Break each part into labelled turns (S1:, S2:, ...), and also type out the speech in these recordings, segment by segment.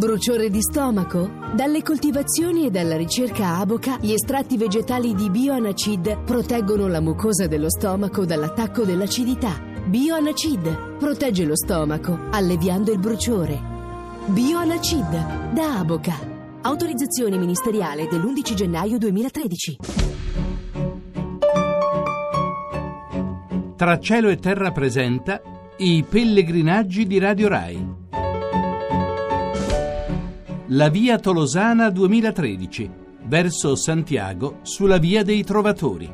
S1: Bruciore di stomaco? Dalle coltivazioni e dalla ricerca Aboca, gli estratti vegetali di Bioanacid proteggono la mucosa dello stomaco dall'attacco dell'acidità. Bioanacid protegge lo stomaco, alleviando il bruciore. Bioanacid da Aboca. Autorizzazione ministeriale dell'11 gennaio 2013.
S2: Tra cielo e terra presenta i pellegrinaggi di Radio Rai. La via Tolosana 2013, verso Santiago, sulla via dei Trovatori.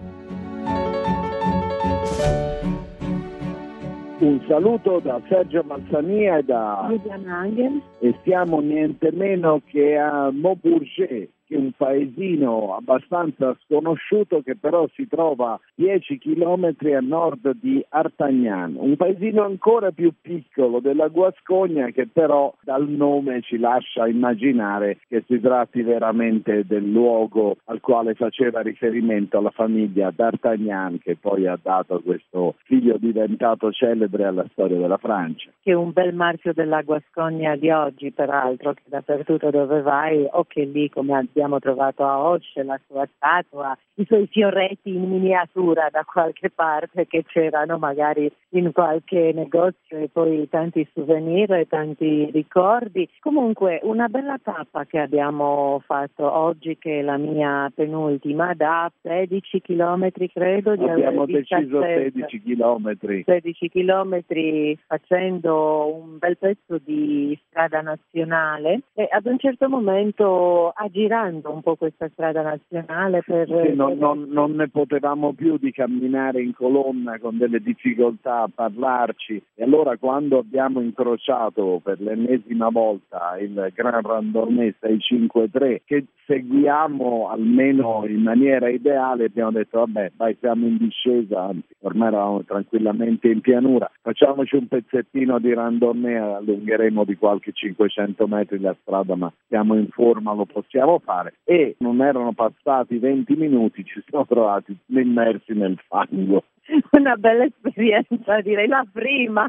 S3: Un saluto da Sergio Manzania e da
S4: Vivian Angel.
S3: e siamo niente meno che a è un paesino abbastanza sconosciuto che però si trova 10 chilometri a nord di Artagnan, un paesino ancora più piccolo della Guascogna che però dal nome ci lascia immaginare che si tratti veramente del luogo al quale faceva riferimento la famiglia d'Artagnan che poi ha dato questo figlio diventato celebre alla storia della Francia.
S4: Che un bel marchio della Guascogna di oggi, peraltro, che dappertutto dove vai, o che lì come abbiamo trovato a Osce, la sua statua, i suoi fioretti in miniatura da qualche parte che c'erano magari in qualche negozio e poi tanti souvenir e tanti ricordi. Comunque una bella tappa che abbiamo fatto oggi che è la mia penultima da 16 chilometri credo di
S3: Abbiamo deciso
S4: 17.
S3: 16 chilometri.
S4: 16 chilometri facendo un bel pezzo di strada nazionale e ad un certo momento aggirando un po' questa strada nazionale per
S3: Sì, non, non- non ne potevamo più di camminare in colonna con delle difficoltà a parlarci. E allora quando abbiamo incrociato per l'ennesima volta il Gran Randonnée 653 che seguiamo almeno in maniera ideale abbiamo detto vabbè dai siamo in discesa ormai eravamo tranquillamente in pianura. Facciamoci un pezzettino di randonnée allungheremo di qualche 500 metri la strada ma siamo in forma lo possiamo fare e non erano passati 20 minuti ci siamo trovati immersi nel fango.
S4: Una bella esperienza, direi la prima,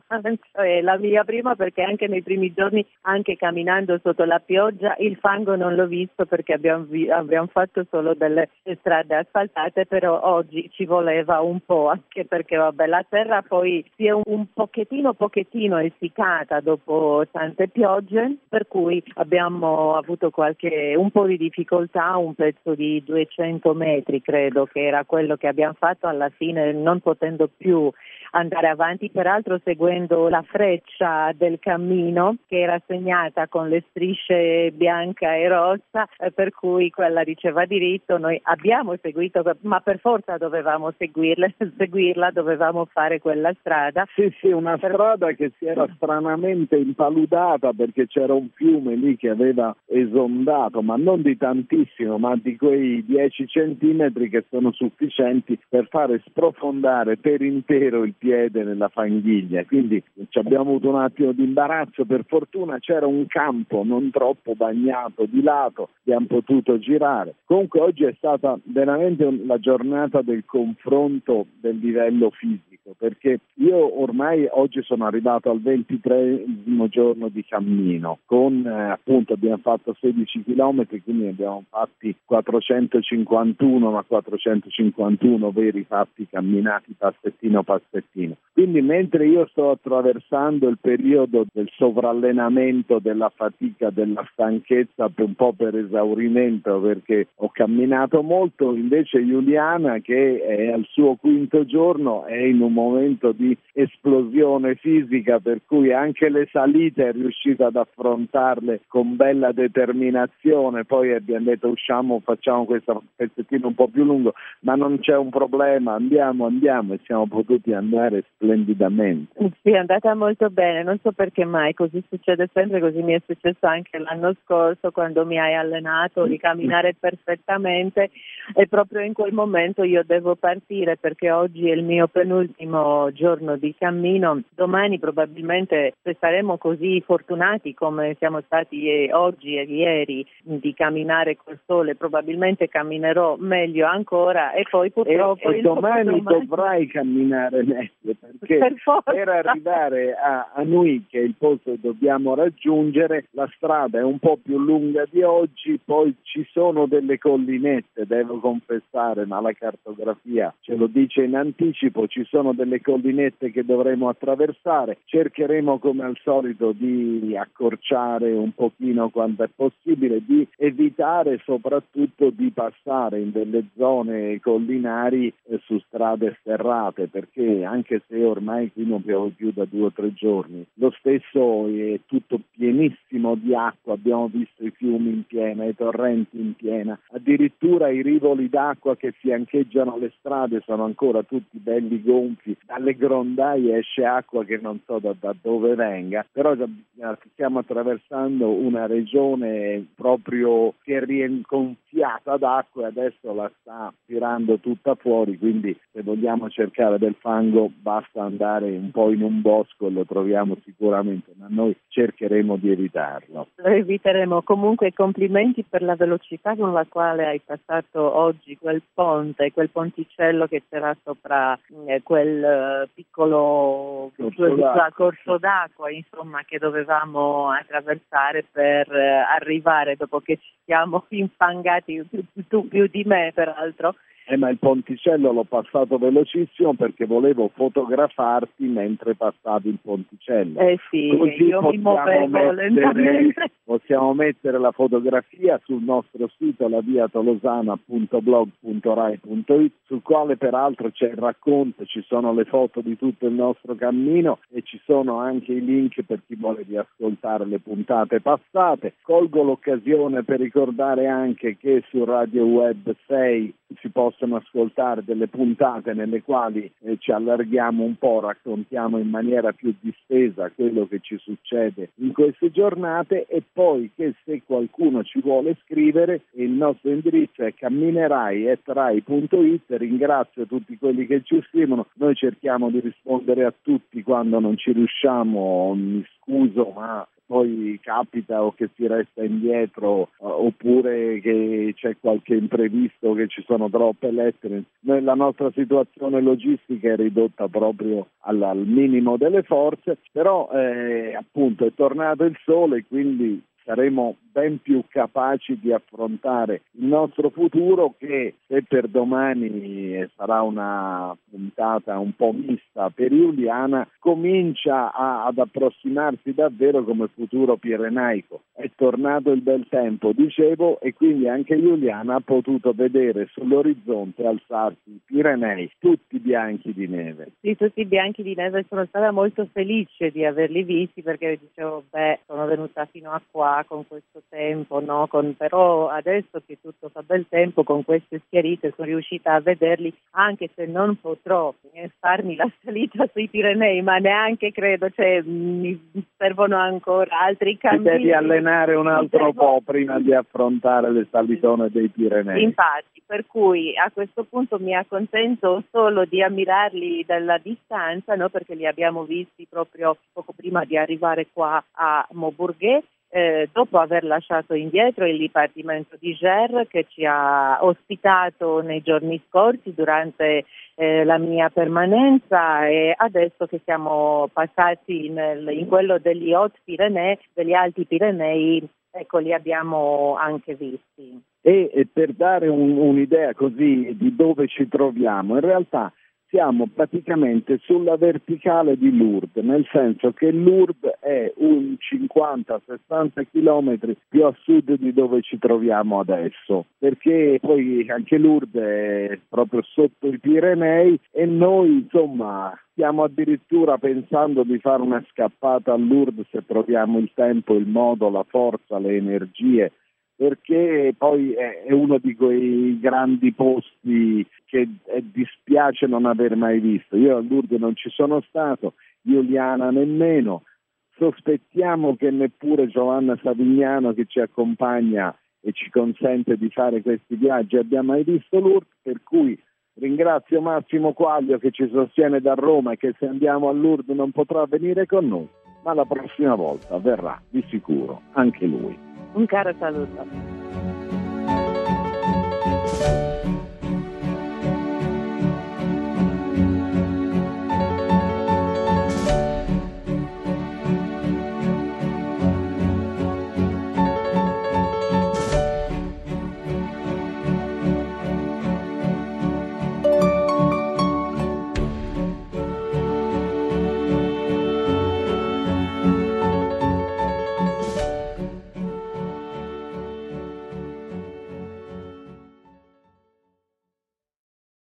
S4: cioè la mia prima perché anche nei primi giorni, anche camminando sotto la pioggia, il fango non l'ho visto perché abbiamo, vi- abbiamo fatto solo delle strade asfaltate, però oggi ci voleva un po', anche perché vabbè, la terra poi si è un pochettino pochettino essiccata dopo tante piogge, per cui abbiamo avuto qualche, un po' di difficoltà, un pezzo di 200 metri credo che era quello che abbiamo fatto alla fine, non potendo più andare avanti, peraltro seguendo la freccia del cammino che era segnata con le strisce bianca e rossa, eh, per cui quella diceva diritto, noi abbiamo seguito, ma per forza dovevamo seguirla, seguirla dovevamo fare quella strada.
S3: Sì, sì, una strada che si era stranamente impaludata perché c'era un fiume lì che aveva esondato, ma non di tantissimo, ma di quei 10 centimetri che sono sufficienti per fare sprofondare per intero il piede nella fanghiglia. Quindi ci abbiamo avuto un attimo di imbarazzo, per fortuna c'era un campo non troppo bagnato di lato, abbiamo potuto girare. Comunque oggi è stata veramente la giornata del confronto del livello fisico, perché io ormai oggi sono arrivato al 23 giorno di cammino, con eh, appunto abbiamo fatto 16 chilometri, quindi abbiamo fatti 451, ma 451 veri fatti camminati passettino passettino. Quindi mentre io sto attraversando il periodo del sovrallenamento, della fatica, della stanchezza, un po' per esaurimento perché ho camminato molto, invece Giuliana che è al suo quinto giorno è in un momento di esplosione fisica per cui anche le salite è riuscita ad affrontarle con bella determinazione, poi abbiamo detto usciamo, facciamo questo pezzettino un po' più lungo, ma non c'è un problema, andiamo, andiamo e siamo potuti andare splendidamente.
S4: Sì, è andata molto bene, non so perché mai, così succede sempre, così mi è successo anche l'anno scorso quando mi hai allenato di camminare perfettamente e proprio in quel momento io devo partire perché oggi è il mio penultimo l'ultimo giorno di cammino. Domani probabilmente se saremo così fortunati come siamo stati oggi e ieri di camminare col sole, probabilmente camminerò meglio ancora e poi purtroppo...
S3: E, e domani, domani, dovrai camminare meglio perché per, per arrivare a, a noi che è il posto che dobbiamo raggiungere la strada è un po' più lunga di oggi, poi ci sono delle collinette, devo confessare, ma la cartografia ce lo dice in anticipo, ci sono delle collinette che dovremo attraversare, cercheremo come al solito di accorciare un pochino quanto è possibile, di evitare soprattutto di passare in delle zone collinari eh, su strade sterrate, perché anche se ormai qui non piove più da due o tre giorni, lo stesso è tutto pienissimo di acqua, abbiamo visto i fiumi in piena, i torrenti in piena, addirittura i rivoli d'acqua che fiancheggiano le strade sono ancora tutti belli gonfi, dalle grondaie esce acqua che non so da, da dove venga, però stiamo attraversando una regione proprio che è rigonfiata d'acqua e adesso la sta tirando tutta fuori, quindi se vogliamo cercare del fango basta andare un po' in un bosco e lo troviamo sicuramente, ma noi cercheremo di evitarlo.
S4: Lo eviteremo. Comunque complimenti per la velocità con la quale hai passato oggi quel ponte, quel ponticello che c'era sopra eh, quel eh, piccolo corso d'acqua. corso d'acqua, insomma, che dovevamo attraversare per eh, arrivare dopo che ci siamo infangati, tu più di me peraltro,
S3: eh, ma il ponticello l'ho passato velocissimo perché volevo fotografarti mentre passavi il ponticello.
S4: Eh sì, Così io mi muovevo lentamente.
S3: Possiamo mettere la fotografia sul nostro sito laviatolosana.blog.rai.it sul quale peraltro c'è il racconto, ci sono le foto di tutto il nostro cammino e ci sono anche i link per chi vuole riascoltare le puntate passate. Colgo l'occasione per ricordare anche che su Radio Web 6 si possono ascoltare delle puntate nelle quali eh, ci allarghiamo un po', raccontiamo in maniera più distesa quello che ci succede in queste giornate e poi che se qualcuno ci vuole scrivere il nostro indirizzo è camminerai.rai.it ringrazio tutti quelli che ci scrivono. Noi cerchiamo di rispondere a tutti quando non ci riusciamo mi scuso ma poi capita o che si resta indietro uh, oppure che c'è qualche imprevisto, che ci sono troppe lettere. Noi, la nostra situazione logistica è ridotta proprio al, al minimo delle forze, però eh, appunto è tornato il sole, quindi saremo ben più capaci di affrontare il nostro futuro che se per domani sarà una puntata un po' mista per Giuliana comincia a, ad approssimarsi davvero come futuro pirenaico. È tornato il bel tempo, dicevo, e quindi anche Giuliana ha potuto vedere sull'orizzonte alzarsi i Pirenei, tutti bianchi di neve.
S4: Sì, tutti bianchi di neve, sono stata molto felice di averli visti perché dicevo, beh, sono venuta fino a qua con questo tempo, no? con, però adesso che tutto fa bel tempo con queste schiarite sono riuscita a vederli anche se non potrò farmi la salita sui Pirenei, ma neanche credo, cioè, mi servono ancora altri cammini.
S3: Ti devi allenare un altro po' prima di affrontare le salitone dei Pirenei.
S4: Infatti, per cui a questo punto mi accontento solo di ammirarli dalla distanza, no? perché li abbiamo visti proprio poco prima di arrivare qua a Maubourguet eh, dopo aver lasciato indietro il Dipartimento di GER che ci ha ospitato nei giorni scorsi durante eh, la mia permanenza e adesso che siamo passati nel, in quello degli Haute Pirenei, degli Alti Pirenei, ecco li abbiamo anche visti.
S3: E, e per dare un, un'idea così di dove ci troviamo, in realtà siamo praticamente sulla verticale di Lourdes, nel senso che Lourdes è un 50-60 km più a sud di dove ci troviamo adesso, perché poi anche Lourdes è proprio sotto i Pirenei e noi insomma stiamo addirittura pensando di fare una scappata a Lourdes se troviamo il tempo, il modo, la forza, le energie perché poi è, uno di quei grandi posti che dispiace non aver mai visto. Io a Lourdes non ci sono stato, Giuliana nemmeno, sospettiamo che neppure Giovanna Savignano che ci accompagna e ci consente di fare questi viaggi abbia mai visto Lourdes, per cui ringrazio Massimo Quaglio che ci sostiene da Roma e che se andiamo a Lourdes non potrà venire con noi, ma la prossima volta verrà di sicuro anche lui.
S4: Un caro saludo.